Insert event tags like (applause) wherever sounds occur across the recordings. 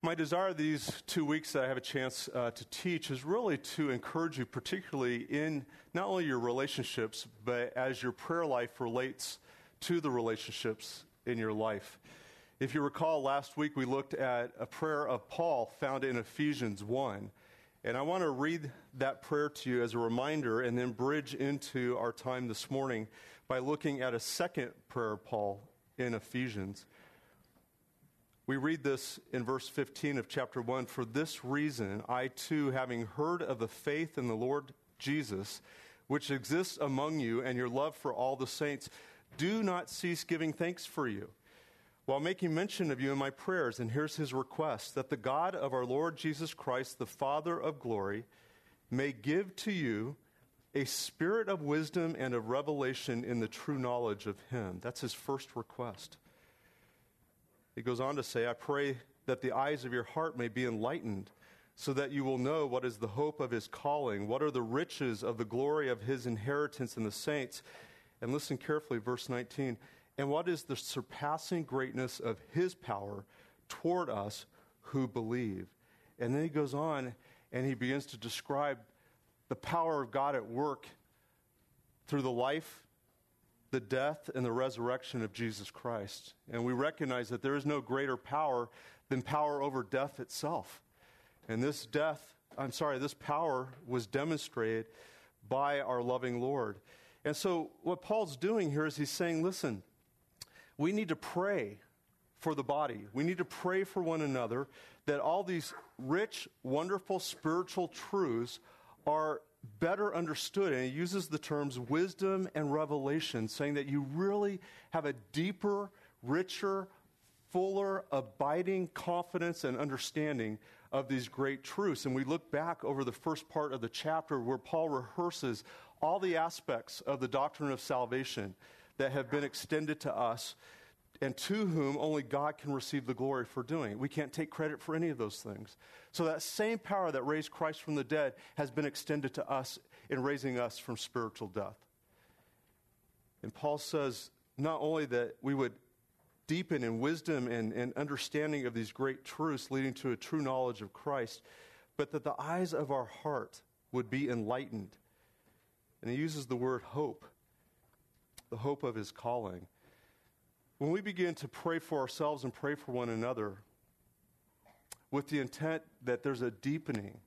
My desire these two weeks that I have a chance uh, to teach is really to encourage you, particularly in not only your relationships, but as your prayer life relates to the relationships in your life. If you recall, last week we looked at a prayer of Paul found in Ephesians 1. And I want to read that prayer to you as a reminder and then bridge into our time this morning by looking at a second prayer of Paul in Ephesians. We read this in verse 15 of chapter 1 For this reason, I too, having heard of the faith in the Lord Jesus, which exists among you, and your love for all the saints, do not cease giving thanks for you, while making mention of you in my prayers. And here's his request that the God of our Lord Jesus Christ, the Father of glory, may give to you a spirit of wisdom and of revelation in the true knowledge of him. That's his first request. He goes on to say, I pray that the eyes of your heart may be enlightened, so that you will know what is the hope of his calling, what are the riches of the glory of his inheritance in the saints. And listen carefully, verse 19. And what is the surpassing greatness of his power toward us who believe? And then he goes on and he begins to describe the power of God at work through the life the death and the resurrection of Jesus Christ. And we recognize that there is no greater power than power over death itself. And this death, I'm sorry, this power was demonstrated by our loving Lord. And so, what Paul's doing here is he's saying, listen, we need to pray for the body. We need to pray for one another that all these rich, wonderful spiritual truths are better understood. And he uses the terms wisdom and revelation, saying that you really have a deeper, richer, fuller, abiding confidence and understanding of these great truths. And we look back over the first part of the chapter where Paul rehearses all the aspects of the doctrine of salvation that have been extended to us and to whom only God can receive the glory for doing. We can't take credit for any of those things. So that same power that raised Christ from the dead has been extended to us in raising us from spiritual death. And Paul says not only that we would deepen in wisdom and, and understanding of these great truths leading to a true knowledge of Christ, but that the eyes of our heart would be enlightened. And he uses the word hope, the hope of his calling. When we begin to pray for ourselves and pray for one another with the intent that there's a deepening,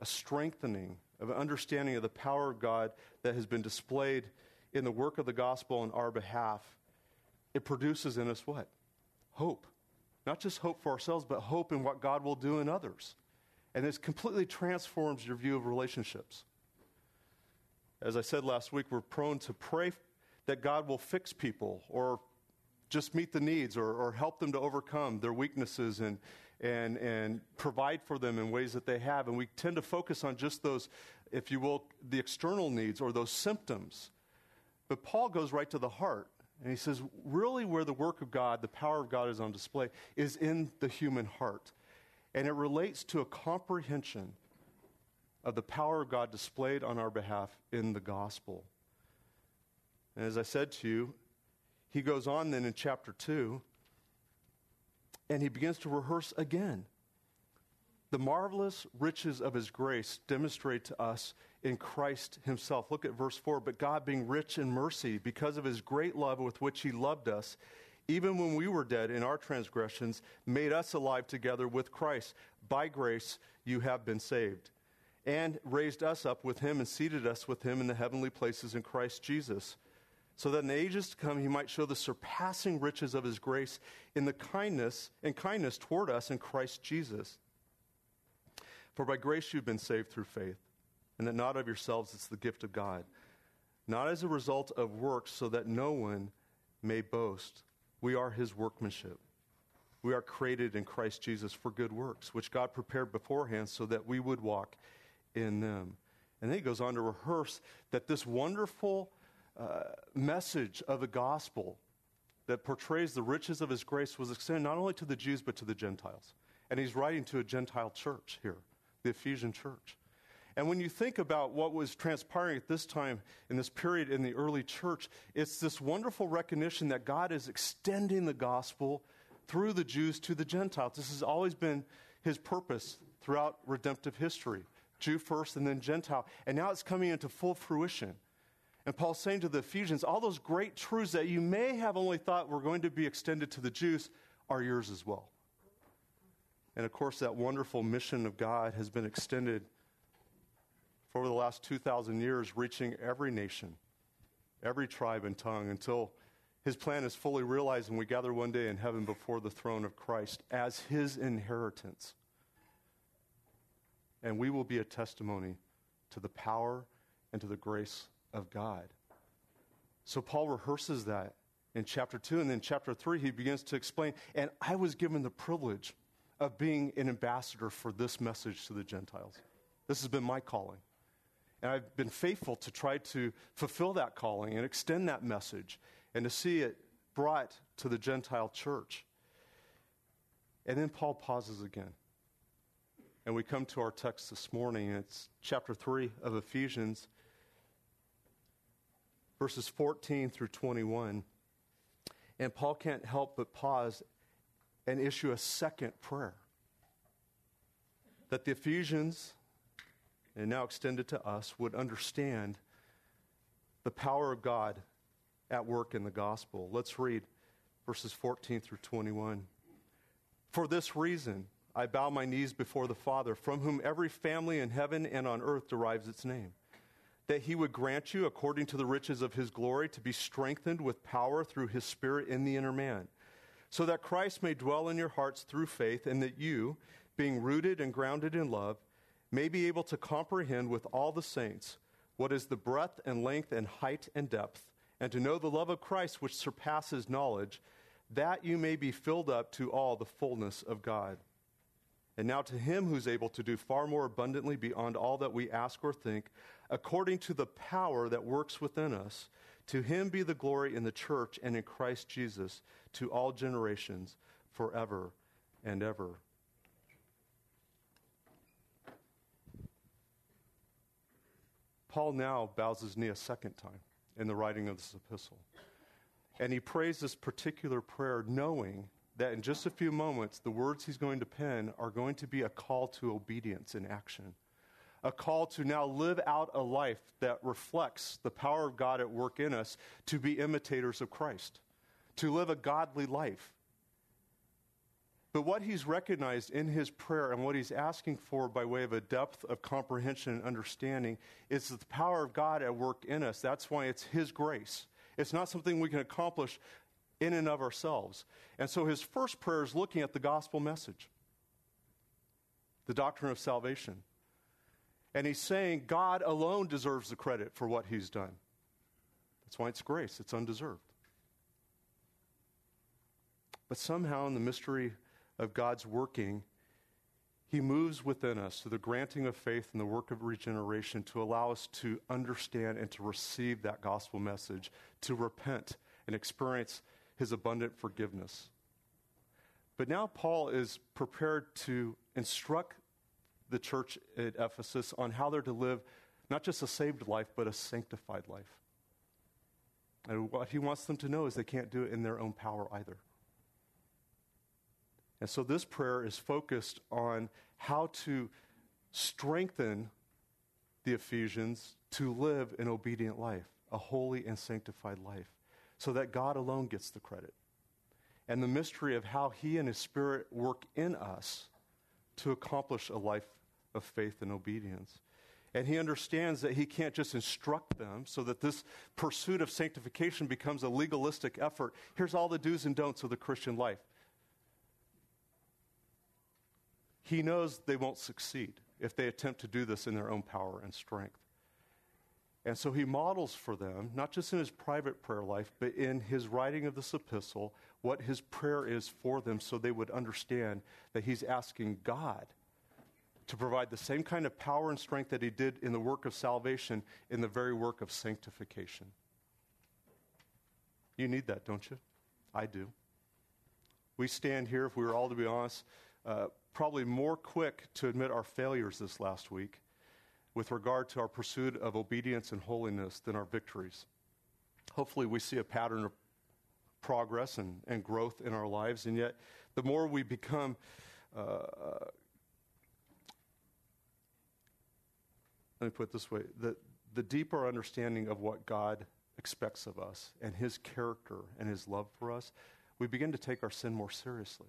a strengthening of an understanding of the power of God that has been displayed in the work of the gospel on our behalf, it produces in us what? Hope. Not just hope for ourselves, but hope in what God will do in others. And this completely transforms your view of relationships. As I said last week, we're prone to pray that God will fix people or just meet the needs or, or, help them to overcome their weaknesses and, and, and provide for them in ways that they have. And we tend to focus on just those, if you will, the external needs or those symptoms. But Paul goes right to the heart. And he says, really, where the work of God, the power of God is on display, is in the human heart. And it relates to a comprehension of the power of God displayed on our behalf in the gospel. And as I said to you, he goes on then in chapter 2 and he begins to rehearse again. The marvelous riches of his grace demonstrate to us in Christ himself. Look at verse 4. But God, being rich in mercy, because of his great love with which he loved us, even when we were dead in our transgressions, made us alive together with Christ. By grace you have been saved. And raised us up with him and seated us with him in the heavenly places in Christ Jesus so that in the ages to come he might show the surpassing riches of his grace in the kindness and kindness toward us in Christ Jesus. For by grace you've been saved through faith, and that not of yourselves, it's the gift of God, not as a result of works, so that no one may boast. We are his workmanship. We are created in Christ Jesus for good works, which God prepared beforehand so that we would walk in them. And then he goes on to rehearse that this wonderful uh, message of the gospel that portrays the riches of his grace was extended not only to the Jews but to the Gentiles. And he's writing to a Gentile church here, the Ephesian church. And when you think about what was transpiring at this time in this period in the early church, it's this wonderful recognition that God is extending the gospel through the Jews to the Gentiles. This has always been his purpose throughout redemptive history Jew first and then Gentile. And now it's coming into full fruition. And Paul's saying to the Ephesians, all those great truths that you may have only thought were going to be extended to the Jews are yours as well. And of course, that wonderful mission of God has been extended for over the last 2,000 years, reaching every nation, every tribe and tongue until his plan is fully realized and we gather one day in heaven before the throne of Christ as his inheritance. And we will be a testimony to the power and to the grace of God. So Paul rehearses that in chapter 2. And then chapter 3, he begins to explain. And I was given the privilege of being an ambassador for this message to the Gentiles. This has been my calling. And I've been faithful to try to fulfill that calling and extend that message and to see it brought to the Gentile church. And then Paul pauses again. And we come to our text this morning. It's chapter 3 of Ephesians, verses 14 through 21. And Paul can't help but pause and issue a second prayer that the Ephesians, and now extended to us, would understand the power of God at work in the gospel. Let's read verses 14 through 21. For this reason, I bow my knees before the Father, from whom every family in heaven and on earth derives its name that he would grant you, according to the riches of his glory, to be strengthened with power through his Spirit in the inner man, so that Christ may dwell in your hearts through faith, and that you, being rooted and grounded in love, may be able to comprehend with all the saints what is the breadth and length and height and depth, and to know the love of Christ which surpasses knowledge, that you may be filled up to all the fullness of God. And now to him who's able to do far more abundantly beyond all that we ask or think, according to the power that works within us, to him be the glory in the church and in Christ Jesus to all generations, forever and ever. Paul now bows his knee a second time in the writing of this epistle. And he prays this particular prayer knowing that in just a few moments, the words he's going to pen are going to be a call to obedience in action. A call to now live out a life that reflects the power of God at work in us to be imitators of Christ, to live a godly life. But what he's recognized in his prayer and what he's asking for by way of a depth of comprehension and understanding is the power of God at work in us. That's why it's his grace. It's not something we can accomplish in and of ourselves. And so his first prayer is looking at the gospel message, the doctrine of salvation. And he's saying God alone deserves the credit for what he's done. That's why it's grace, it's undeserved. But somehow, in the mystery of God's working, he moves within us to the granting of faith and the work of regeneration to allow us to understand and to receive that gospel message, to repent and experience his abundant forgiveness. But now Paul is prepared to instruct the church at Ephesus on how they're to live not just a saved life, but a sanctified life. And what he wants them to know is they can't do it in their own power either. And so this prayer is focused on how to strengthen the Ephesians to live an obedient life, a holy and sanctified life so that God alone gets the credit. And the mystery of how He and His Spirit work in us to accomplish a life of faith and obedience. And he understands that he can't just instruct them so that this pursuit of sanctification becomes a legalistic effort. Here's all the do's and don'ts of the Christian life. He knows they won't succeed if they attempt to do this in their own power and strength. And so he models for them, not just in his private prayer life, but in his writing of this epistle, what his prayer is for them so they would understand that he's asking God to provide the same kind of power and strength that he did in the work of salvation in the very work of sanctification. You need that, don't you? I do. We stand here, if we were all to be honest, uh, probably more quick to admit our failures this last week with regard to our pursuit of obedience and holiness than our victories. Hopefully, we see a pattern of progress and, and growth in our lives. And yet, the more we become, uh, let me put it this way the, the deeper understanding of what God expects of us and his character and his love for us, we begin to take our sin more seriously.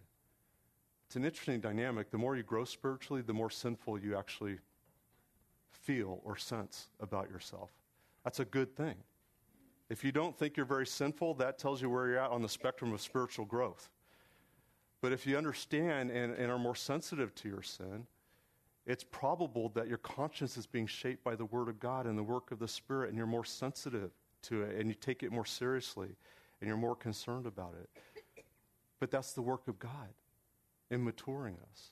It's an interesting dynamic. The more you grow spiritually, the more sinful you actually feel or sense about yourself. That's a good thing. If you don't think you're very sinful, that tells you where you're at on the spectrum of spiritual growth. But if you understand and, and are more sensitive to your sin, it's probable that your conscience is being shaped by the Word of God and the work of the Spirit, and you're more sensitive to it, and you take it more seriously, and you're more concerned about it. But that's the work of God in maturing us.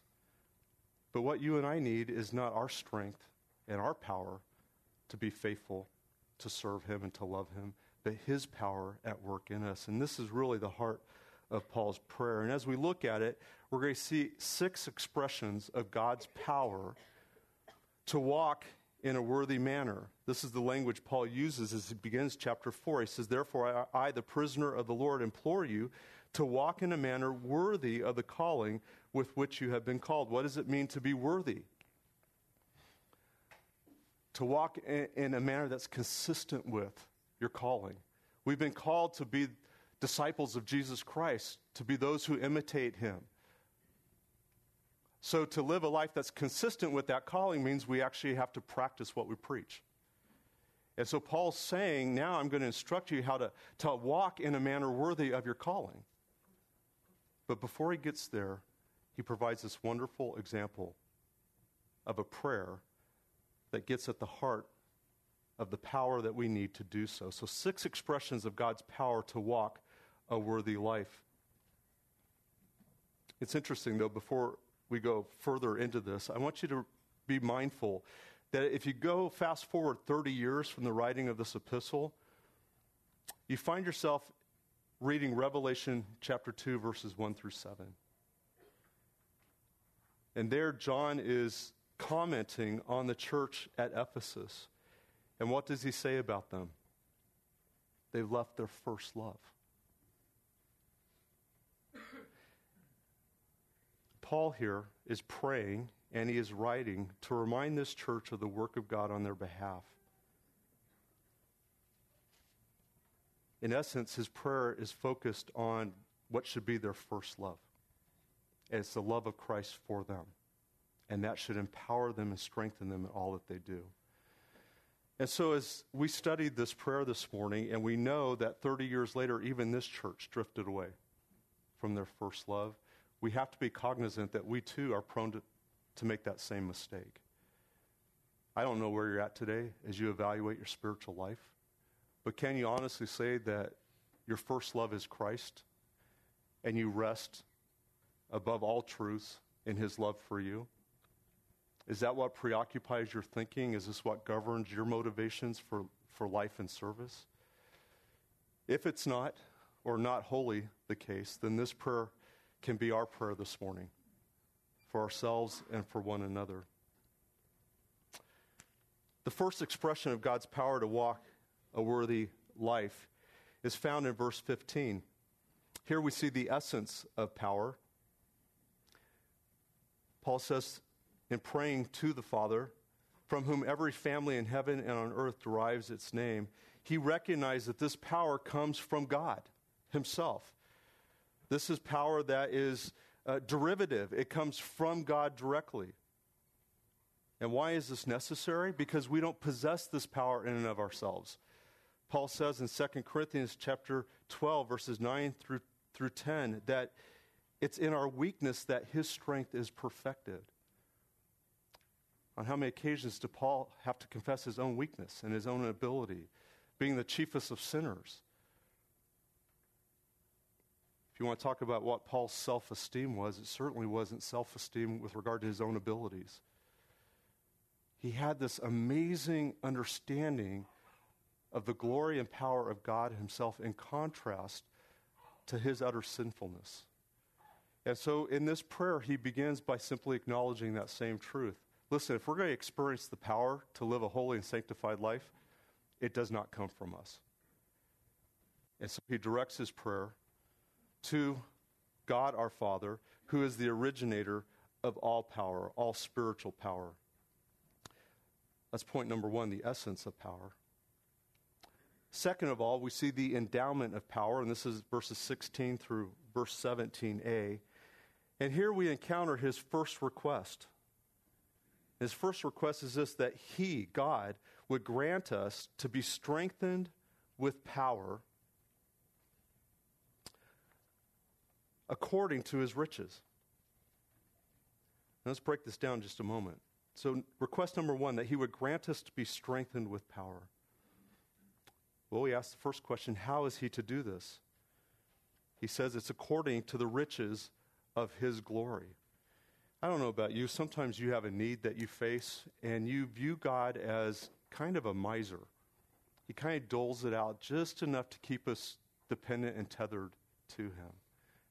But what you and I need is not our strength and our power to be faithful, to serve Him, and to love Him, but His power at work in us. And this is really the heart of Paul's prayer. And as we look at it, we're going to see six expressions of God's power to walk in a worthy manner. This is the language Paul uses as he begins chapter 4. He says, Therefore, I, I, the prisoner of the Lord, implore you to walk in a manner worthy of the calling with which you have been called. What does it mean to be worthy? To walk in, in a manner that's consistent with your calling. We've been called to be disciples of Jesus Christ, to be those who imitate him. So, to live a life that's consistent with that calling means we actually have to practice what we preach. And so, Paul's saying, now I'm going to instruct you how to, to walk in a manner worthy of your calling. But before he gets there, he provides this wonderful example of a prayer that gets at the heart of the power that we need to do so. So, six expressions of God's power to walk a worthy life. It's interesting, though, before we go further into this, I want you to be mindful that if you go fast forward 30 years from the writing of this epistle, you find yourself reading Revelation chapter 2, verses 1 through 7. And there, John is commenting on the church at Ephesus. And what does he say about them? They've left their first love. Paul here is praying and he is writing to remind this church of the work of God on their behalf. In essence, his prayer is focused on what should be their first love. And it's the love of Christ for them. And that should empower them and strengthen them in all that they do. And so, as we studied this prayer this morning, and we know that 30 years later, even this church drifted away from their first love, we have to be cognizant that we too are prone to, to make that same mistake. I don't know where you're at today as you evaluate your spiritual life, but can you honestly say that your first love is Christ and you rest above all truths in his love for you? Is that what preoccupies your thinking? Is this what governs your motivations for, for life and service? If it's not, or not wholly the case, then this prayer can be our prayer this morning for ourselves and for one another. The first expression of God's power to walk a worthy life is found in verse 15. Here we see the essence of power. Paul says, in praying to the Father, from whom every family in heaven and on earth derives its name, he recognized that this power comes from God Himself. This is power that is uh, derivative, it comes from God directly. And why is this necessary? Because we don't possess this power in and of ourselves. Paul says in 2 Corinthians chapter 12 verses 9 through through 10 that it's in our weakness that his strength is perfected. On how many occasions did Paul have to confess his own weakness and his own inability, being the chiefest of sinners? If you want to talk about what Paul's self esteem was, it certainly wasn't self esteem with regard to his own abilities. He had this amazing understanding of the glory and power of God Himself in contrast to his utter sinfulness. And so in this prayer, he begins by simply acknowledging that same truth. Listen, if we're going to experience the power to live a holy and sanctified life, it does not come from us. And so he directs his prayer to God our Father, who is the originator of all power, all spiritual power. That's point number one, the essence of power. Second of all, we see the endowment of power, and this is verses 16 through verse 17a. And here we encounter his first request. His first request is this that he, God, would grant us to be strengthened with power according to his riches. Now let's break this down just a moment. So, request number one that he would grant us to be strengthened with power. Well, we ask the first question how is he to do this? He says it's according to the riches of his glory. I don't know about you, sometimes you have a need that you face, and you view God as kind of a miser. He kind of doles it out just enough to keep us dependent and tethered to him.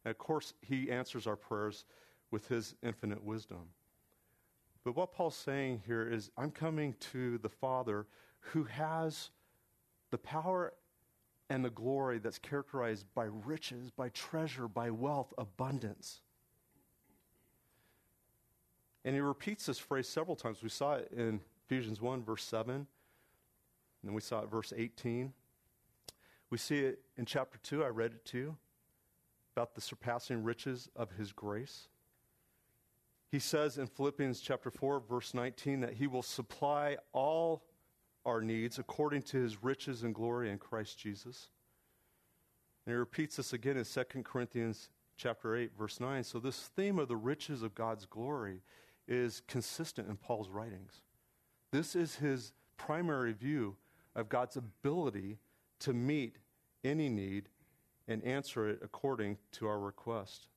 And of course, he answers our prayers with his infinite wisdom. But what Paul's saying here is, I'm coming to the Father who has the power and the glory that's characterized by riches, by treasure, by wealth, abundance. And he repeats this phrase several times. We saw it in Ephesians 1, verse 7, and then we saw it verse 18. We see it in chapter 2, I read it to you, about the surpassing riches of his grace. He says in Philippians chapter 4, verse 19, that he will supply all our needs according to his riches and glory in Christ Jesus. And he repeats this again in 2 Corinthians chapter 8, verse 9. So this theme of the riches of God's glory is consistent in Paul's writings. This is his primary view of God's ability to meet any need and answer it according to our request.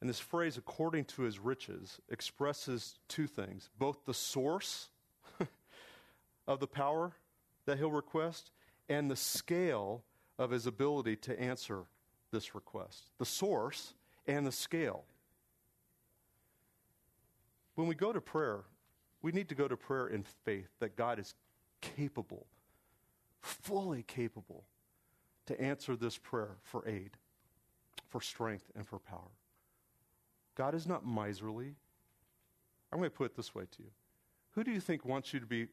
And this phrase, according to his riches, expresses two things both the source (laughs) of the power that he'll request and the scale of his ability to answer this request. The source and the scale. When we go to prayer, we need to go to prayer in faith that God is capable, fully capable, to answer this prayer for aid, for strength, and for power. God is not miserly. I'm going to put it this way to you. Who do you think wants you to be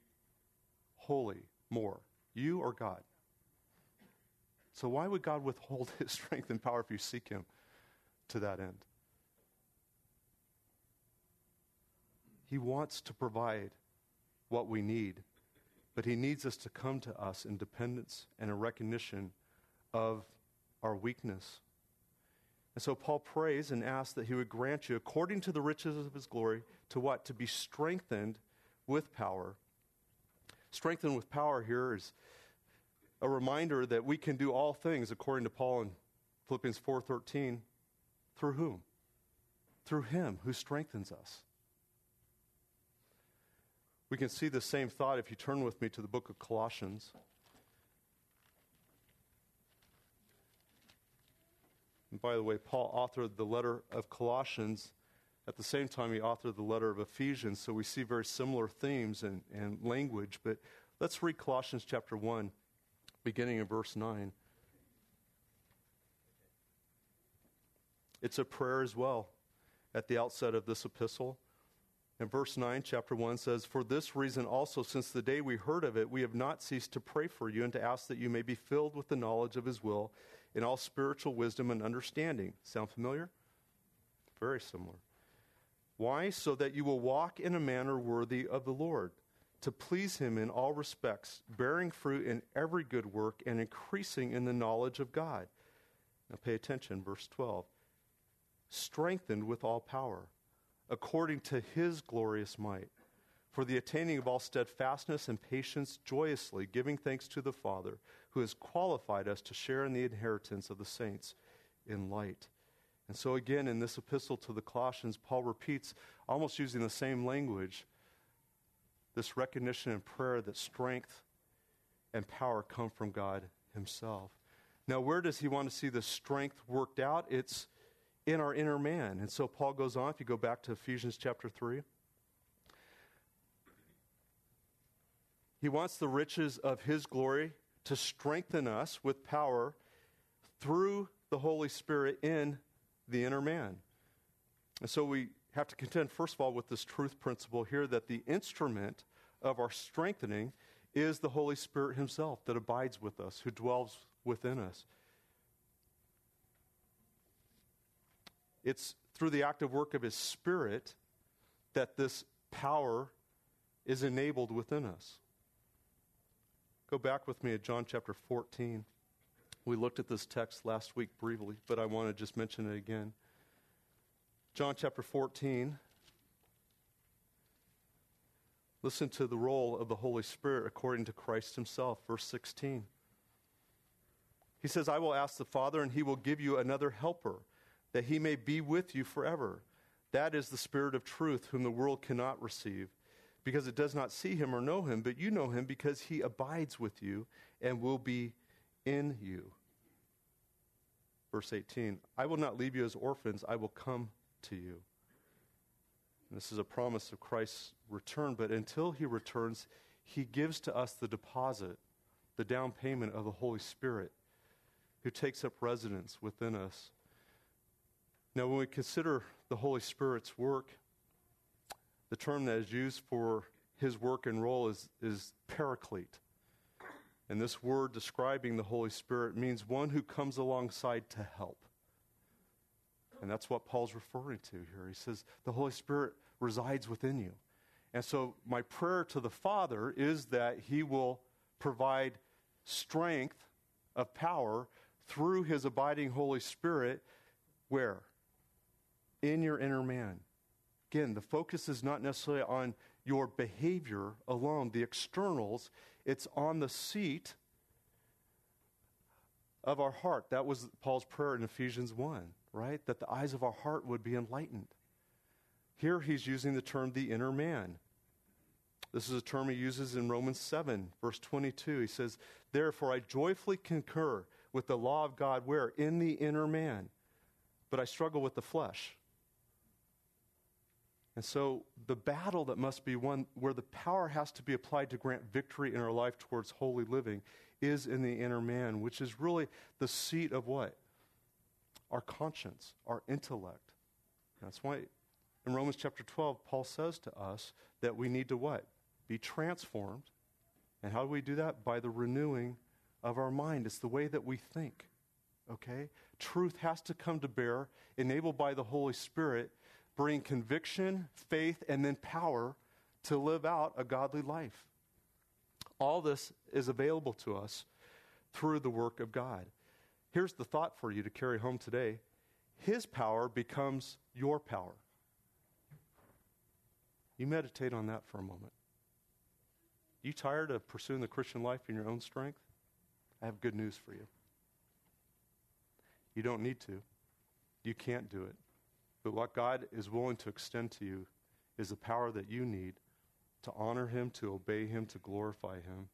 holy more, you or God? So, why would God withhold (laughs) his strength and power if you seek him to that end? He wants to provide what we need, but He needs us to come to us in dependence and a recognition of our weakness. And so Paul prays and asks that He would grant you, according to the riches of His glory, to what? To be strengthened with power. Strengthened with power here is a reminder that we can do all things according to Paul in Philippians 4:13 through whom? Through him who strengthens us. We can see the same thought if you turn with me to the book of Colossians. By the way, Paul authored the letter of Colossians. At the same time, he authored the letter of Ephesians, so we see very similar themes and, and language. But let's read Colossians chapter 1, beginning in verse 9. It's a prayer as well at the outset of this epistle. And verse 9, chapter 1 says, For this reason also, since the day we heard of it, we have not ceased to pray for you and to ask that you may be filled with the knowledge of his will in all spiritual wisdom and understanding. Sound familiar? Very similar. Why? So that you will walk in a manner worthy of the Lord, to please him in all respects, bearing fruit in every good work and increasing in the knowledge of God. Now pay attention, verse 12. Strengthened with all power according to his glorious might, for the attaining of all steadfastness and patience joyously, giving thanks to the Father, who has qualified us to share in the inheritance of the saints in light. And so, again, in this epistle to the Colossians, Paul repeats, almost using the same language, this recognition and prayer that strength and power come from God Himself. Now, where does he want to see the strength worked out? It's in our inner man. And so Paul goes on, if you go back to Ephesians chapter 3, he wants the riches of his glory to strengthen us with power through the Holy Spirit in the inner man. And so we have to contend, first of all, with this truth principle here that the instrument of our strengthening is the Holy Spirit Himself that abides with us, who dwells within us. It's through the active work of His Spirit that this power is enabled within us. Go back with me to John chapter 14. We looked at this text last week briefly, but I want to just mention it again. John chapter 14. Listen to the role of the Holy Spirit according to Christ Himself, verse 16. He says, I will ask the Father, and He will give you another helper, that He may be with you forever. That is the Spirit of truth, whom the world cannot receive, because it does not see Him or know Him, but you know Him because He abides with you and will be in you. Verse 18 I will not leave you as orphans, I will come to you. And this is a promise of Christ's return, but until he returns, he gives to us the deposit, the down payment of the Holy Spirit, who takes up residence within us. Now, when we consider the Holy Spirit's work, the term that is used for his work and role is, is paraclete. And this word describing the Holy Spirit means one who comes alongside to help. And that's what Paul's referring to here. He says, the Holy Spirit resides within you. And so, my prayer to the Father is that He will provide strength of power through His abiding Holy Spirit. Where? In your inner man. Again, the focus is not necessarily on your behavior alone, the externals, it's on the seat of our heart. That was Paul's prayer in Ephesians 1 right? That the eyes of our heart would be enlightened. Here he's using the term the inner man. This is a term he uses in Romans 7, verse 22. He says, Therefore I joyfully concur with the law of God, where? In the inner man. But I struggle with the flesh. And so the battle that must be won, where the power has to be applied to grant victory in our life towards holy living, is in the inner man, which is really the seat of what? our conscience, our intellect. That's why in Romans chapter 12, Paul says to us that we need to what? Be transformed. And how do we do that? By the renewing of our mind. It's the way that we think. Okay? Truth has to come to bear, enabled by the Holy Spirit, bring conviction, faith, and then power to live out a godly life. All this is available to us through the work of God. Here's the thought for you to carry home today His power becomes your power. You meditate on that for a moment. You tired of pursuing the Christian life in your own strength? I have good news for you. You don't need to. You can't do it. But what God is willing to extend to you is the power that you need to honor Him, to obey Him, to glorify Him.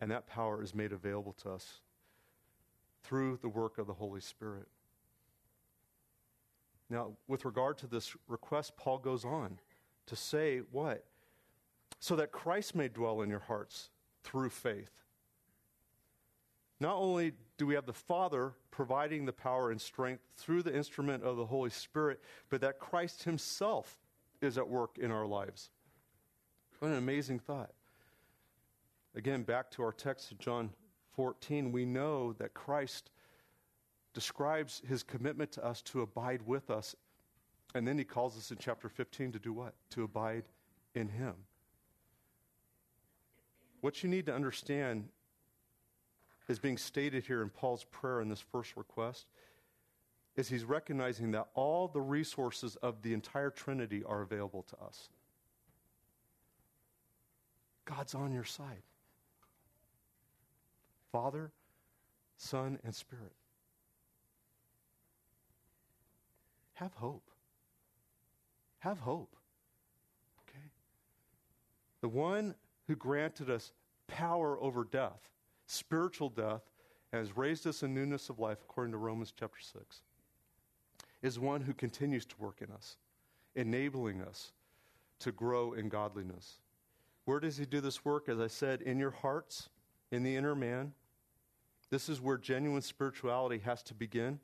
And that power is made available to us through the work of the Holy Spirit. Now, with regard to this request, Paul goes on to say what? So that Christ may dwell in your hearts through faith. Not only do we have the Father providing the power and strength through the instrument of the Holy Spirit, but that Christ Himself is at work in our lives. What an amazing thought. Again, back to our text of John 14, we know that Christ describes his commitment to us to abide with us. And then he calls us in chapter 15 to do what? To abide in him. What you need to understand is being stated here in Paul's prayer in this first request is he's recognizing that all the resources of the entire Trinity are available to us. God's on your side. Father, Son, and Spirit. Have hope. Have hope. Okay? The one who granted us power over death, spiritual death, and has raised us in newness of life, according to Romans chapter 6, is one who continues to work in us, enabling us to grow in godliness. Where does he do this work? As I said, in your hearts, in the inner man, This is where genuine spirituality has to begin.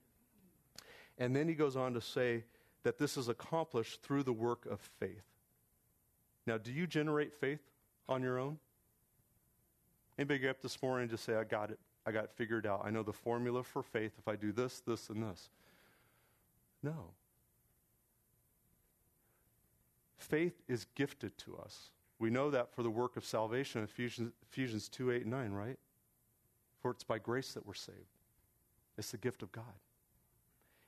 And then he goes on to say that this is accomplished through the work of faith. Now, do you generate faith on your own? Anybody get up this morning and just say, I got it. I got it figured out. I know the formula for faith if I do this, this, and this. No. Faith is gifted to us. We know that for the work of salvation, Ephesians, Ephesians 2 8 and 9, right? For it's by grace that we're saved. It's the gift of God.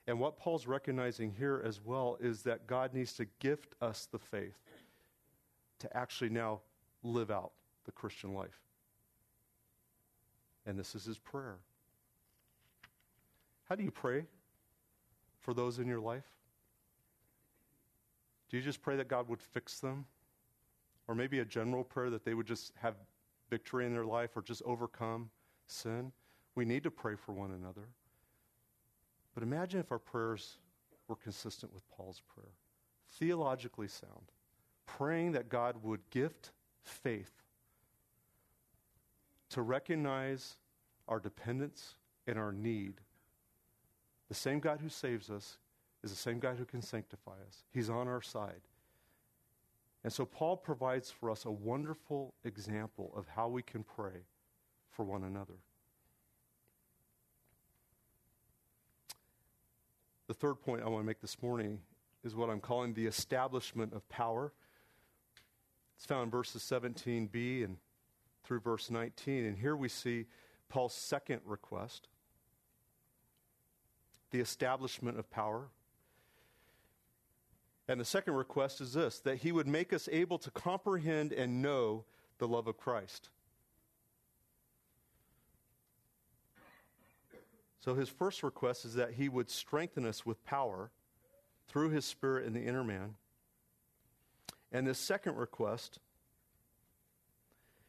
And what Paul's recognizing here as well is that God needs to gift us the faith to actually now live out the Christian life. And this is his prayer. How do you pray for those in your life? Do you just pray that God would fix them? Or maybe a general prayer that they would just have victory in their life or just overcome sin? We need to pray for one another. But imagine if our prayers were consistent with Paul's prayer, theologically sound, praying that God would gift faith to recognize our dependence and our need. The same God who saves us is the same God who can sanctify us. He's on our side. And so Paul provides for us a wonderful example of how we can pray for one another. The third point I want to make this morning is what I'm calling the establishment of power. It's found in verses 17b and through verse 19. And here we see Paul's second request the establishment of power. And the second request is this that he would make us able to comprehend and know the love of Christ. So his first request is that he would strengthen us with power through his spirit in the inner man. And the second request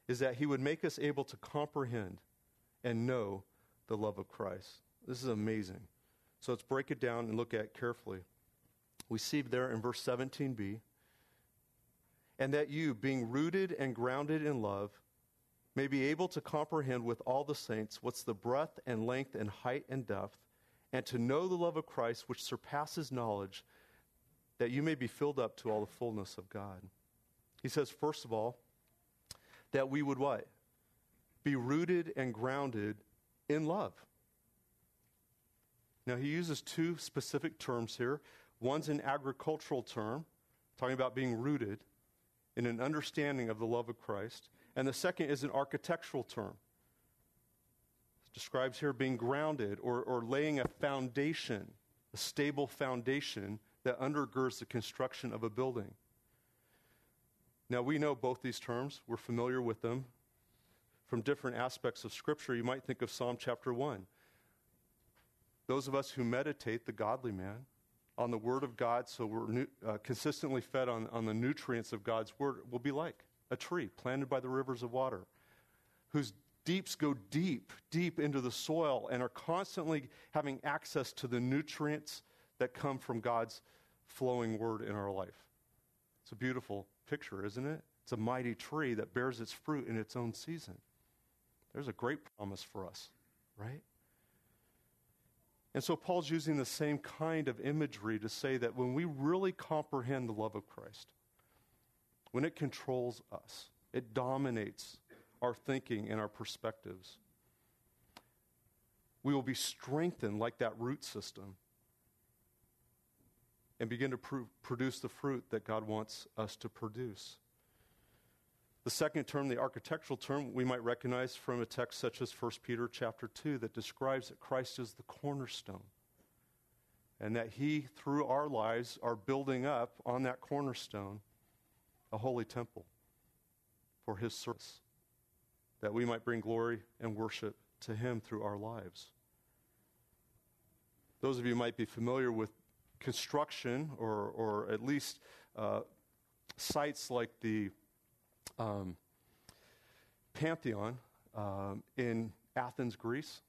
is that he would make us able to comprehend and know the love of Christ. This is amazing. So let's break it down and look at it carefully. We see there in verse 17b, and that you, being rooted and grounded in love, may be able to comprehend with all the saints what's the breadth and length and height and depth, and to know the love of Christ which surpasses knowledge, that you may be filled up to all the fullness of God. He says, first of all, that we would what? Be rooted and grounded in love. Now, he uses two specific terms here. One's an agricultural term, talking about being rooted in an understanding of the love of Christ. And the second is an architectural term. It describes here being grounded or, or laying a foundation, a stable foundation that undergirds the construction of a building. Now, we know both these terms, we're familiar with them from different aspects of Scripture. You might think of Psalm chapter 1. Those of us who meditate, the godly man, on the Word of God, so we're nu- uh, consistently fed on, on the nutrients of God's Word, will be like a tree planted by the rivers of water, whose deeps go deep, deep into the soil and are constantly having access to the nutrients that come from God's flowing Word in our life. It's a beautiful picture, isn't it? It's a mighty tree that bears its fruit in its own season. There's a great promise for us, right? And so Paul's using the same kind of imagery to say that when we really comprehend the love of Christ, when it controls us, it dominates our thinking and our perspectives, we will be strengthened like that root system and begin to pr- produce the fruit that God wants us to produce. The second term, the architectural term, we might recognize from a text such as 1 Peter chapter 2 that describes that Christ is the cornerstone and that he through our lives are building up on that cornerstone a holy temple for his service that we might bring glory and worship to him through our lives. Those of you might be familiar with construction or, or at least uh, sites like the um, Pantheon um, in Athens, Greece,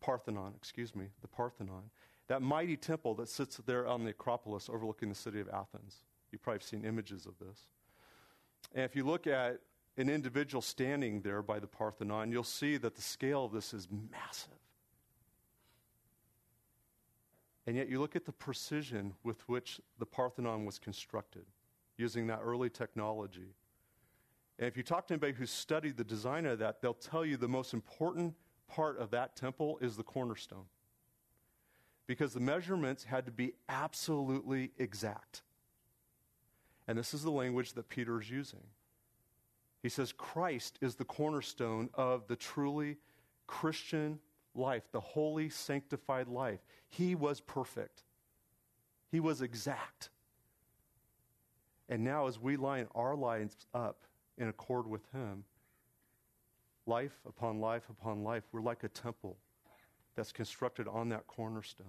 Parthenon, excuse me, the Parthenon, that mighty temple that sits there on the Acropolis overlooking the city of Athens. You've probably seen images of this. And if you look at an individual standing there by the Parthenon, you'll see that the scale of this is massive. And yet, you look at the precision with which the Parthenon was constructed using that early technology. And if you talk to anybody who's studied the design of that, they'll tell you the most important part of that temple is the cornerstone. Because the measurements had to be absolutely exact. And this is the language that Peter is using. He says, Christ is the cornerstone of the truly Christian life, the holy, sanctified life. He was perfect, He was exact. And now, as we line our lives up in accord with Him, life upon life upon life, we're like a temple that's constructed on that cornerstone.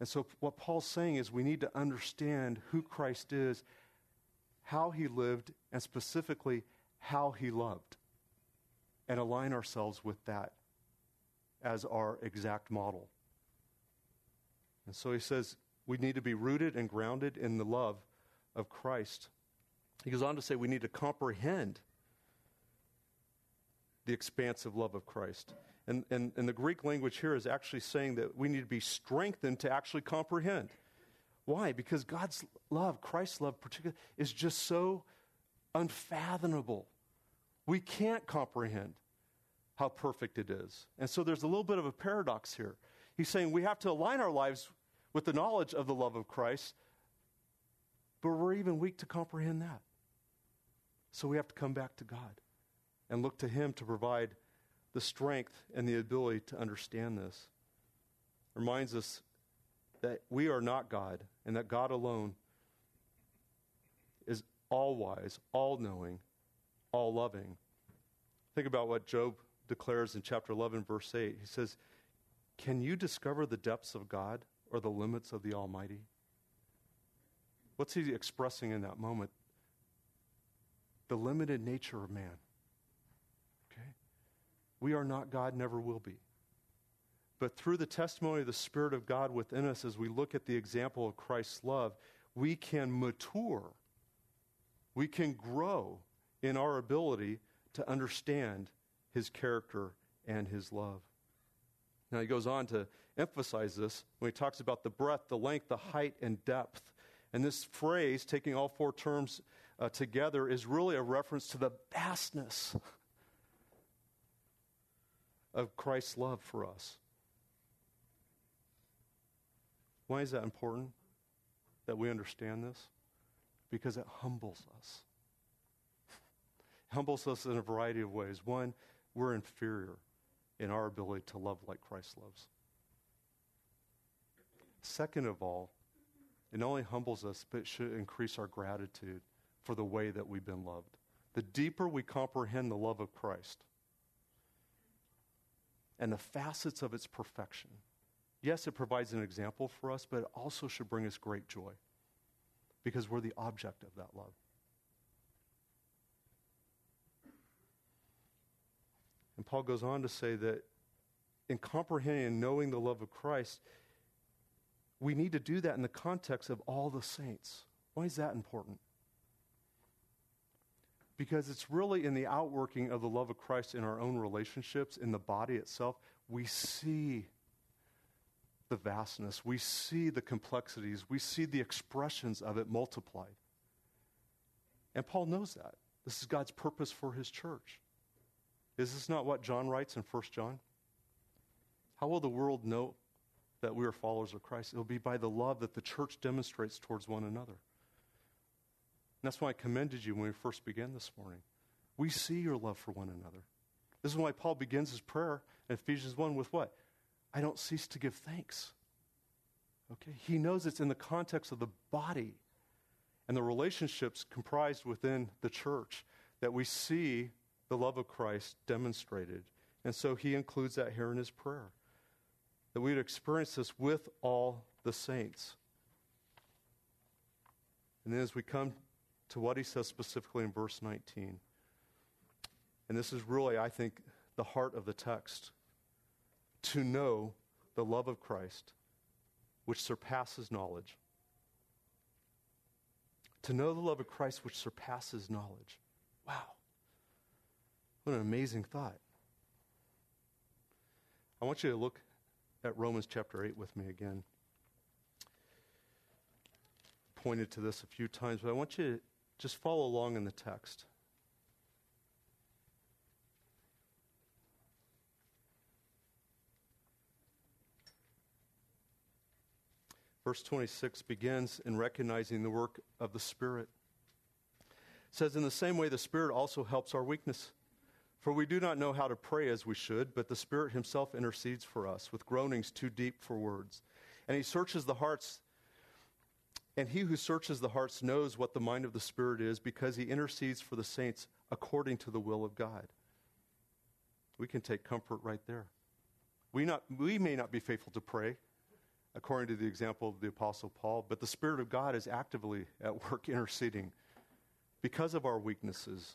And so, what Paul's saying is we need to understand who Christ is, how he lived, and specifically how he loved and align ourselves with that as our exact model. And so he says we need to be rooted and grounded in the love of Christ. He goes on to say we need to comprehend the expansive love of Christ. And, and, and the Greek language here is actually saying that we need to be strengthened to actually comprehend. Why? Because God's love, Christ's love particularly, is just so unfathomable. We can't comprehend how perfect it is. And so there's a little bit of a paradox here. He's saying we have to align our lives with the knowledge of the love of Christ, but we're even weak to comprehend that. So we have to come back to God and look to Him to provide the strength and the ability to understand this. Reminds us that we are not God and that God alone is all wise, all knowing, all loving. Think about what Job declares in chapter 11, verse 8. He says, Can you discover the depths of God or the limits of the Almighty? What's he expressing in that moment? The limited nature of man. Okay? We are not God, never will be. But through the testimony of the Spirit of God within us, as we look at the example of Christ's love, we can mature. We can grow in our ability to understand his character and his love. Now, he goes on to emphasize this when he talks about the breadth, the length, the height, and depth. And this phrase, taking all four terms uh, together, is really a reference to the vastness of Christ's love for us. Why is that important that we understand this? Because it humbles us. Humbles us in a variety of ways. One, we're inferior in our ability to love like Christ loves. Second of all, it not only humbles us, but it should increase our gratitude for the way that we've been loved. The deeper we comprehend the love of Christ and the facets of its perfection, yes, it provides an example for us, but it also should bring us great joy because we're the object of that love. And Paul goes on to say that in comprehending and knowing the love of Christ, we need to do that in the context of all the saints. Why is that important? Because it's really in the outworking of the love of Christ in our own relationships, in the body itself, we see the vastness, we see the complexities, we see the expressions of it multiplied. And Paul knows that. This is God's purpose for his church. Is this not what John writes in 1 John? How will the world know that we are followers of Christ? It will be by the love that the church demonstrates towards one another. And that's why I commended you when we first began this morning. We see your love for one another. This is why Paul begins his prayer in Ephesians 1 with what? I don't cease to give thanks. Okay? He knows it's in the context of the body and the relationships comprised within the church that we see the love of Christ demonstrated. And so he includes that here in his prayer. That we'd experience this with all the saints. And then as we come to what he says specifically in verse 19, and this is really, I think, the heart of the text to know the love of Christ, which surpasses knowledge, To know the love of Christ which surpasses knowledge. Wow. What an amazing thought. I want you to look at Romans chapter 8 with me again. Pointed to this a few times, but I want you to just follow along in the text. Verse 26 begins in recognizing the work of the Spirit. It says, In the same way, the Spirit also helps our weakness. For we do not know how to pray as we should, but the Spirit Himself intercedes for us with groanings too deep for words. And He searches the hearts, and He who searches the hearts knows what the mind of the Spirit is, because He intercedes for the saints according to the will of God. We can take comfort right there. We, not, we may not be faithful to pray, according to the example of the Apostle Paul, but the Spirit of God is actively at work (laughs) interceding because of our weaknesses.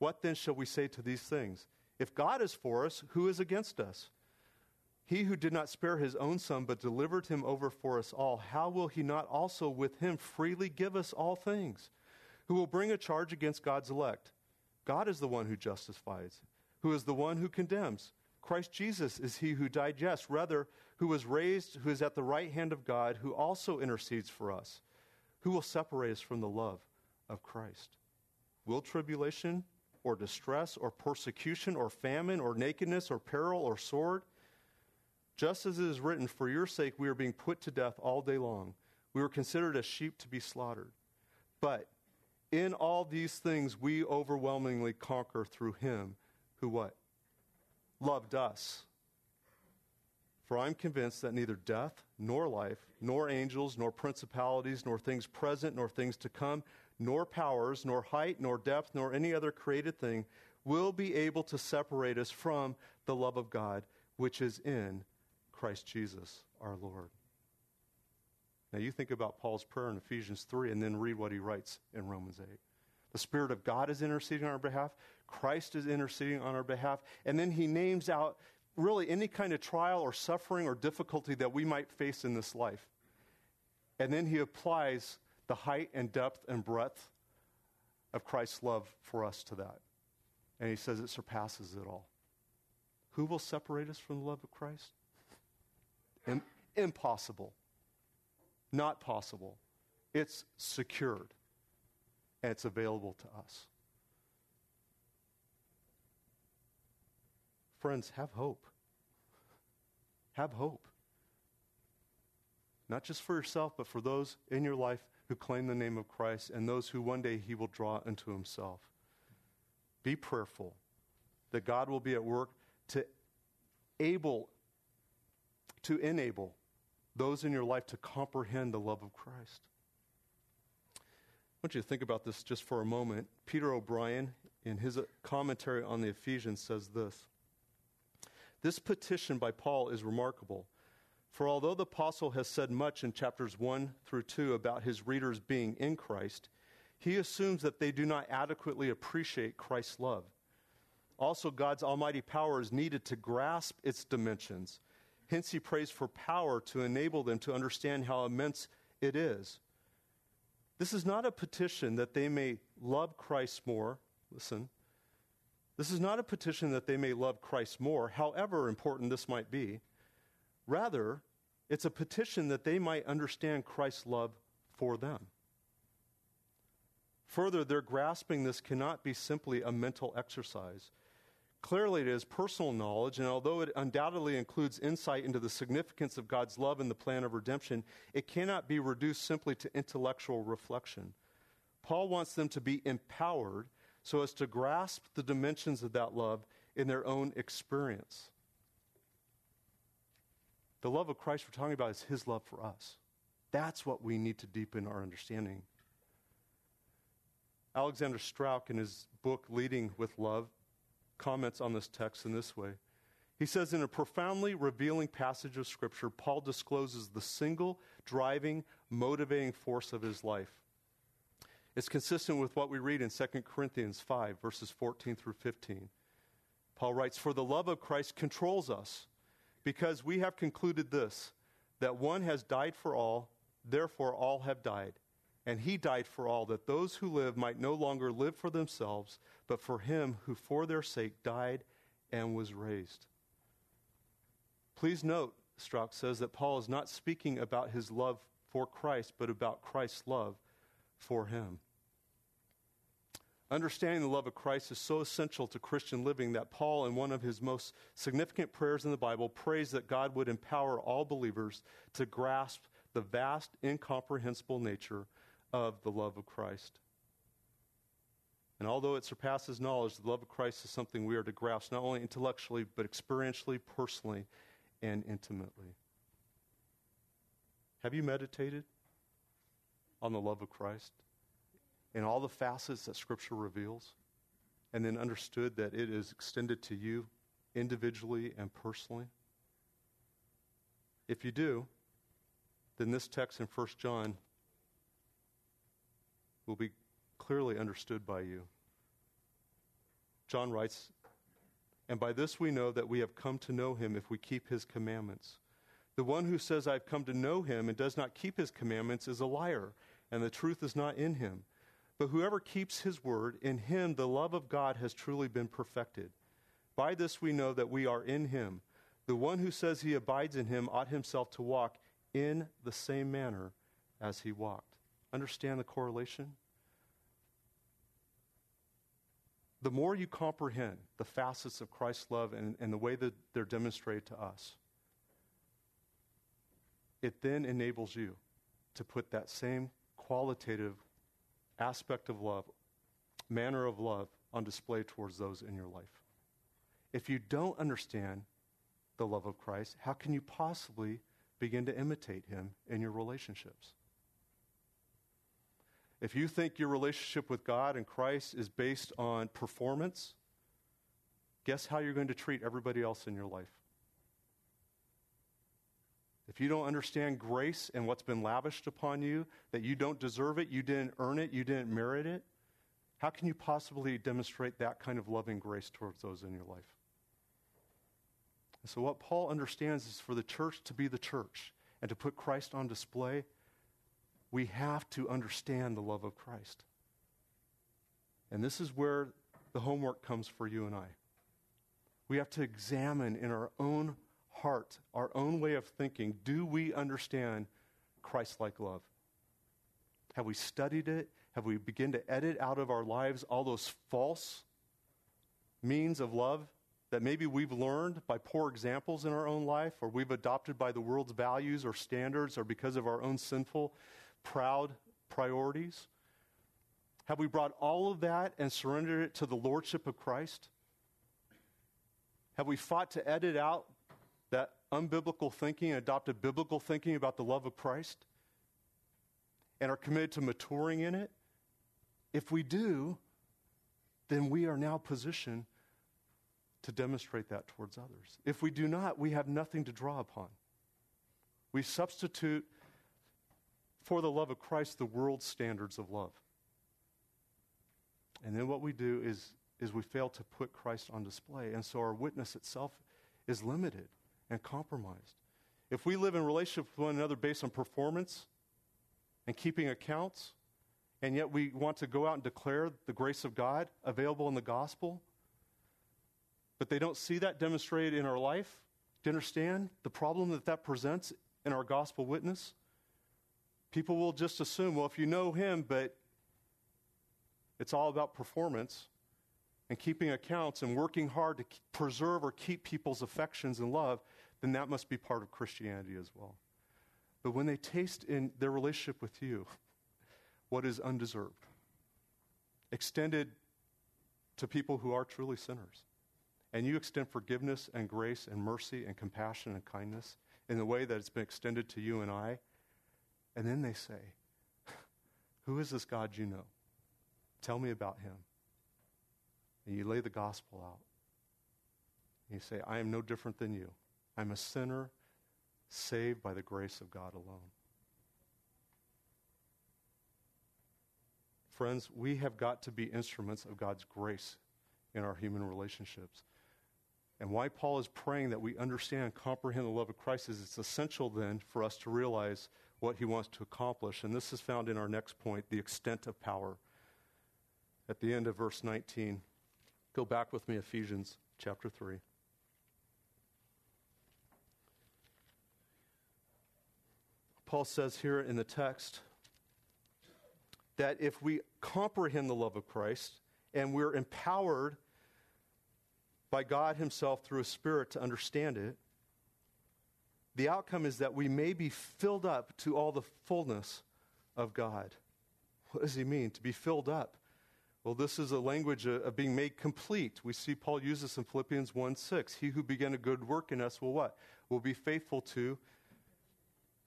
What then shall we say to these things? If God is for us, who is against us? He who did not spare his own son, but delivered him over for us all, how will he not also with him freely give us all things? Who will bring a charge against God's elect? God is the one who justifies, who is the one who condemns. Christ Jesus is he who died, yes, rather, who was raised, who is at the right hand of God, who also intercedes for us. Who will separate us from the love of Christ? Will tribulation or distress or persecution or famine or nakedness or peril or sword? Just as it is written, For your sake we are being put to death all day long. We were considered as sheep to be slaughtered. But in all these things we overwhelmingly conquer through him who what? loved us. For I'm convinced that neither death, nor life, nor angels, nor principalities, nor things present, nor things to come, nor powers, nor height, nor depth, nor any other created thing will be able to separate us from the love of God, which is in Christ Jesus our Lord. Now, you think about Paul's prayer in Ephesians 3 and then read what he writes in Romans 8. The Spirit of God is interceding on our behalf. Christ is interceding on our behalf. And then he names out really any kind of trial or suffering or difficulty that we might face in this life. And then he applies the height and depth and breadth of Christ's love for us to that. And he says it surpasses it all. Who will separate us from the love of Christ? Im- impossible. Not possible. It's secured and it's available to us. Friends, have hope. Have hope. Not just for yourself, but for those in your life who claim the name of Christ and those who one day he will draw into himself. Be prayerful that God will be at work to able to enable those in your life to comprehend the love of Christ. I want you to think about this just for a moment. Peter O'Brien, in his commentary on the Ephesians, says this This petition by Paul is remarkable. For although the apostle has said much in chapters 1 through 2 about his readers being in Christ, he assumes that they do not adequately appreciate Christ's love. Also, God's almighty power is needed to grasp its dimensions. Hence, he prays for power to enable them to understand how immense it is. This is not a petition that they may love Christ more. Listen. This is not a petition that they may love Christ more, however important this might be. Rather, it's a petition that they might understand Christ's love for them. Further, their grasping this cannot be simply a mental exercise. Clearly, it is personal knowledge, and although it undoubtedly includes insight into the significance of God's love and the plan of redemption, it cannot be reduced simply to intellectual reflection. Paul wants them to be empowered so as to grasp the dimensions of that love in their own experience. The love of Christ we're talking about is his love for us. That's what we need to deepen our understanding. Alexander Strauch, in his book Leading with Love, comments on this text in this way. He says, in a profoundly revealing passage of Scripture, Paul discloses the single driving, motivating force of his life. It's consistent with what we read in 2 Corinthians 5, verses 14 through 15. Paul writes, For the love of Christ controls us, because we have concluded this, that one has died for all, therefore all have died. And he died for all, that those who live might no longer live for themselves, but for him who for their sake died and was raised. Please note, Strauch says, that Paul is not speaking about his love for Christ, but about Christ's love for him. Understanding the love of Christ is so essential to Christian living that Paul, in one of his most significant prayers in the Bible, prays that God would empower all believers to grasp the vast, incomprehensible nature of the love of Christ. And although it surpasses knowledge, the love of Christ is something we are to grasp not only intellectually, but experientially, personally, and intimately. Have you meditated on the love of Christ in all the facets that Scripture reveals, and then understood that it is extended to you individually and personally? If you do, then this text in 1 John will be clearly understood by you. John writes, And by this we know that we have come to know him if we keep his commandments. The one who says, I've come to know him and does not keep his commandments is a liar, and the truth is not in him. But whoever keeps his word, in him the love of God has truly been perfected. By this we know that we are in him. The one who says he abides in him ought himself to walk in the same manner as he walked. Understand the correlation? The more you comprehend the facets of Christ's love and, and the way that they're demonstrated to us, it then enables you to put that same qualitative aspect of love, manner of love, on display towards those in your life. If you don't understand the love of Christ, how can you possibly begin to imitate him in your relationships? If you think your relationship with God and Christ is based on performance, guess how you're going to treat everybody else in your life? If you don't understand grace and what's been lavished upon you, that you don't deserve it, you didn't earn it, you didn't merit it, how can you possibly demonstrate that kind of loving grace towards those in your life? And so, what Paul understands is for the church to be the church and to put Christ on display, we have to understand the love of Christ. And this is where the homework comes for you and I. We have to examine in our own heart, our own way of thinking, do we understand Christ like love? Have we studied it? Have we begun to edit out of our lives all those false means of love that maybe we've learned by poor examples in our own life, or we've adopted by the world's values or standards, or because of our own sinful proud priorities? Have we brought all of that and surrendered it to the Lordship of Christ? Have we fought to edit out unbiblical thinking and adopted biblical thinking about the love of Christ? And are committed to maturing in it? If we do, then we are now positioned to demonstrate that towards others. If we do not, we have nothing to draw upon. We substitute for the love of Christ the world's standards of love. And then what we do is, is we fail to put Christ on display. And so our witness itself is limited and compromised. If we live in relationship with one another based on performance and keeping accounts, and yet we want to go out and declare the grace of God available in the gospel, but they don't see that demonstrated in our life, do you understand the problem that that presents in our gospel witness? People will just assume, well, if you know him, but it's all about performance and keeping accounts and working hard to preserve or keep people's affections and love, then that must be part of Christianity as well. But when they taste in their relationship with you what is undeserved, extended to people who are truly sinners, and you extend forgiveness and grace and mercy and compassion and kindness in the way that it's been extended to you and I, And then they say, (laughs) Who is this God you know? Tell me about him. And you lay the gospel out. And you say, I am no different than you. I'm a sinner saved by the grace of God alone. Friends, we have got to be instruments of God's grace in our human relationships. And why Paul is praying that we understand and comprehend the love of Christ is it's essential then for us to realize what he wants to accomplish. And this is found in our next point the extent of power. At the end of verse 19, go back with me, Ephesians chapter 3. Paul says here in the text that if we comprehend the love of Christ and we're empowered by God Himself through a Spirit to understand it, the outcome is that we may be filled up to all the fullness of God. What does He mean, to be filled up? Well, this is a language of being made complete. We see Paul use this in Philippians 1 6. He who began a good work in us will what? Will be faithful to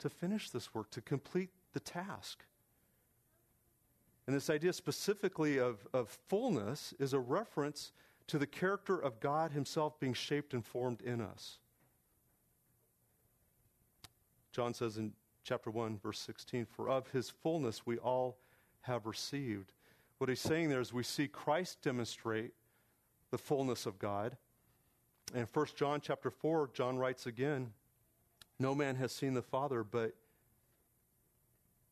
to finish this work, to complete the task. And this idea specifically of, of fullness is a reference to the character of God Himself being shaped and formed in us. John says in chapter 1, verse 16, For of His fullness we all have received. What he's saying there is we see Christ demonstrate the fullness of God. And 1 John chapter 4, John writes again, No man has seen the Father, but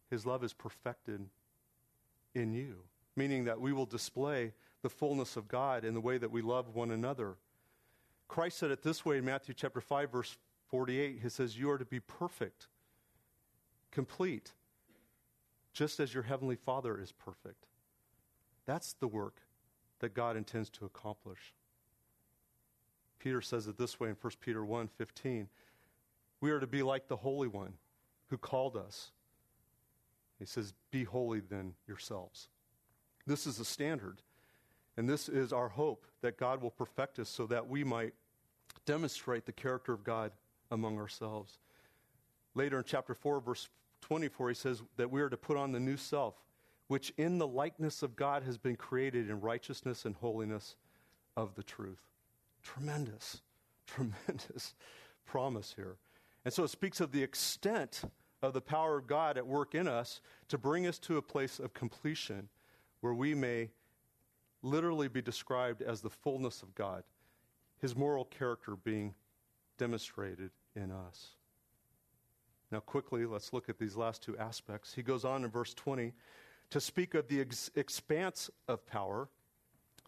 his love is perfected in you, meaning that we will display the fullness of God in the way that we love one another. Christ said it this way in Matthew chapter 5 verse 48. He says, "You are to be perfect, complete, just as your heavenly Father is perfect." That's the work that God intends to accomplish. Peter says it this way in 1 Peter 1 15. We are to be like the Holy One who called us. He says, Be holy then yourselves. This is the standard. And this is our hope that God will perfect us so that we might demonstrate the character of God among ourselves. Later in chapter 4, verse 24, he says that we are to put on the new self, which in the likeness of God has been created in righteousness and holiness of the truth. Tremendous, (laughs) tremendous promise here. And so it speaks of the extent of the power of God at work in us to bring us to a place of completion where we may literally be described as the fullness of God, his moral character being demonstrated in us. Now, quickly, let's look at these last two aspects. He goes on in verse 20 to speak of the ex- expanse of power.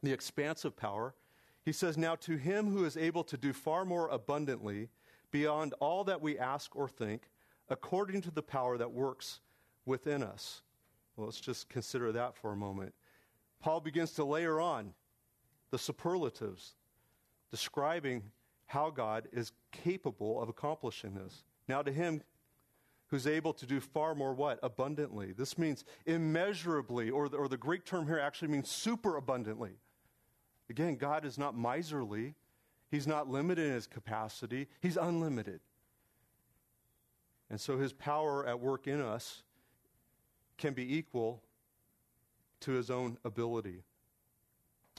The expanse of power. He says, Now to him who is able to do far more abundantly, beyond all that we ask or think, according to the power that works within us. Well, let's just consider that for a moment. Paul begins to layer on the superlatives, describing how God is capable of accomplishing this. Now, to him who's able to do far more what? Abundantly. This means immeasurably, or the, or the Greek term here actually means super abundantly. Again, God is not miserly, He's not limited in His capacity, He's unlimited. And so His power at work in us can be equal to his own ability.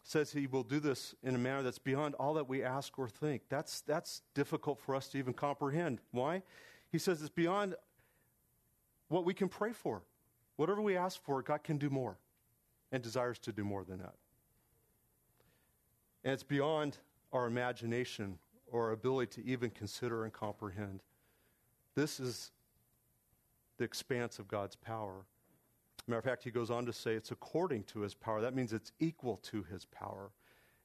says he will do this in a manner that's beyond all that we ask or think. That's, that's difficult for us to even comprehend. Why? He says it's beyond what we can pray for. Whatever we ask for, God can do more and desires to do more than that. And it's beyond our imagination or our ability to even consider and comprehend. This is the expanse of God's power. Matter of fact, he goes on to say it's according to his power. That means it's equal to his power.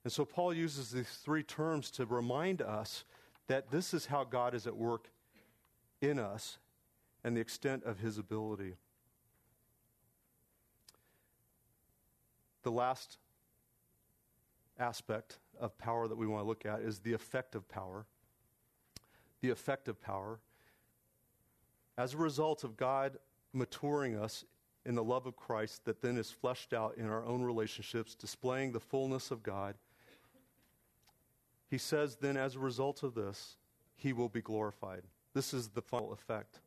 And so Paul uses these three terms to remind us that this is how God is at work in us and the extent of his ability. The last aspect of power that we want to look at is the effect of power. The effect of power. As a result of God maturing us in the love of Christ that then is fleshed out in our own relationships, displaying the fullness of God. He says, then, as a result of this, he will be glorified. This is the final effect.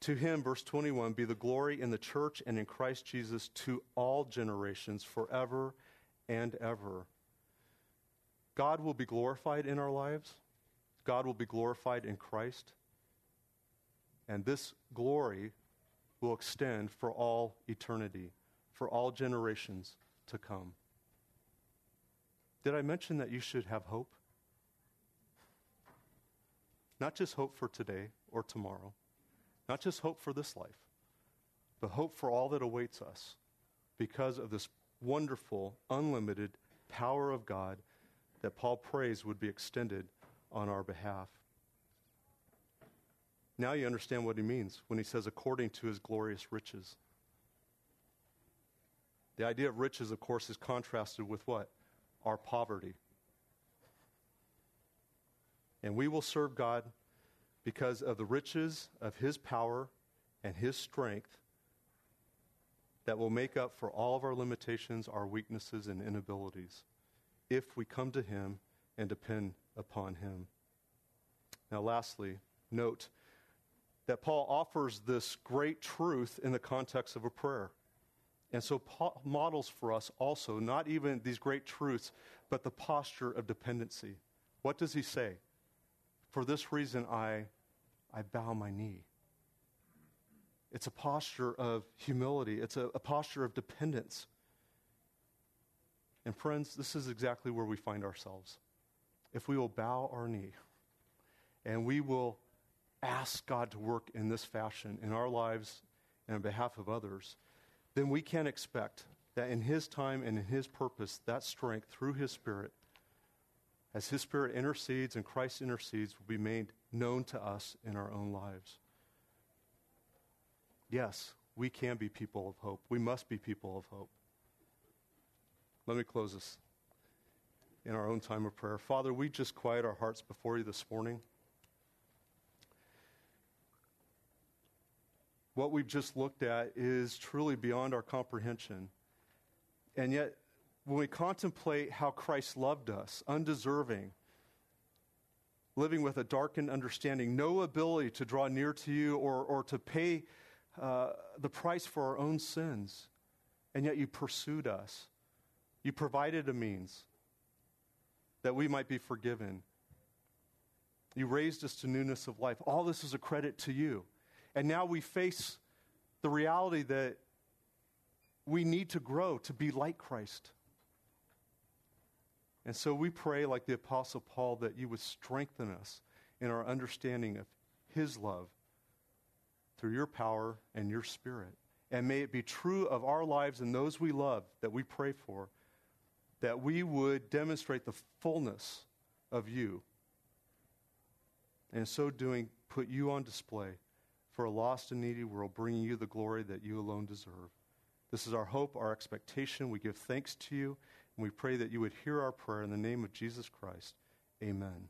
To him, verse 21, be the glory in the church and in Christ Jesus to all generations, forever and ever. God will be glorified in our lives. God will be glorified in Christ. And this glory will extend for all eternity, for all generations to come. Did I mention that you should have hope? Not just hope for today or tomorrow, not just hope for this life, but hope for all that awaits us because of this wonderful, unlimited power of God that Paul prays would be extended on our behalf. Now you understand what he means when he says, according to his glorious riches. The idea of riches, of course, is contrasted with what? Our poverty. And we will serve God because of the riches of his power and his strength that will make up for all of our limitations, our weaknesses, and inabilities if we come to him and depend upon him. Now, lastly, note that Paul offers this great truth in the context of a prayer. And so, Paul models for us also not even these great truths, but the posture of dependency. What does he say? For this reason, I, I bow my knee. It's a posture of humility, it's a, a posture of dependence. And, friends, this is exactly where we find ourselves. If we will bow our knee and we will ask God to work in this fashion in our lives and on behalf of others, then we can expect that in His time and in His purpose, that strength through His Spirit, as His Spirit intercedes and Christ intercedes, will be made known to us in our own lives. Yes, we can be people of hope. We must be people of hope. Let me close this in our own time of prayer. Father, we just quiet our hearts before you this morning. what we've just looked at is truly beyond our comprehension. And yet, when we contemplate how Christ loved us, undeserving, living with a darkened understanding, no ability to draw near to you or, or to pay uh, the price for our own sins, and yet you pursued us. You provided a means that we might be forgiven. You raised us to newness of life. All this is a credit to you. And now we face the reality that we need to grow to be like Christ. And so we pray, like the Apostle Paul, that you would strengthen us in our understanding of his love through your power and your spirit. And may it be true of our lives and those we love that we pray for, that we would demonstrate the fullness of you. And in so doing, put you on display for a lost and needy world, bringing you the glory that you alone deserve. This is our hope, our expectation. We give thanks to you, and we pray that you would hear our prayer in the name of Jesus Christ. Amen.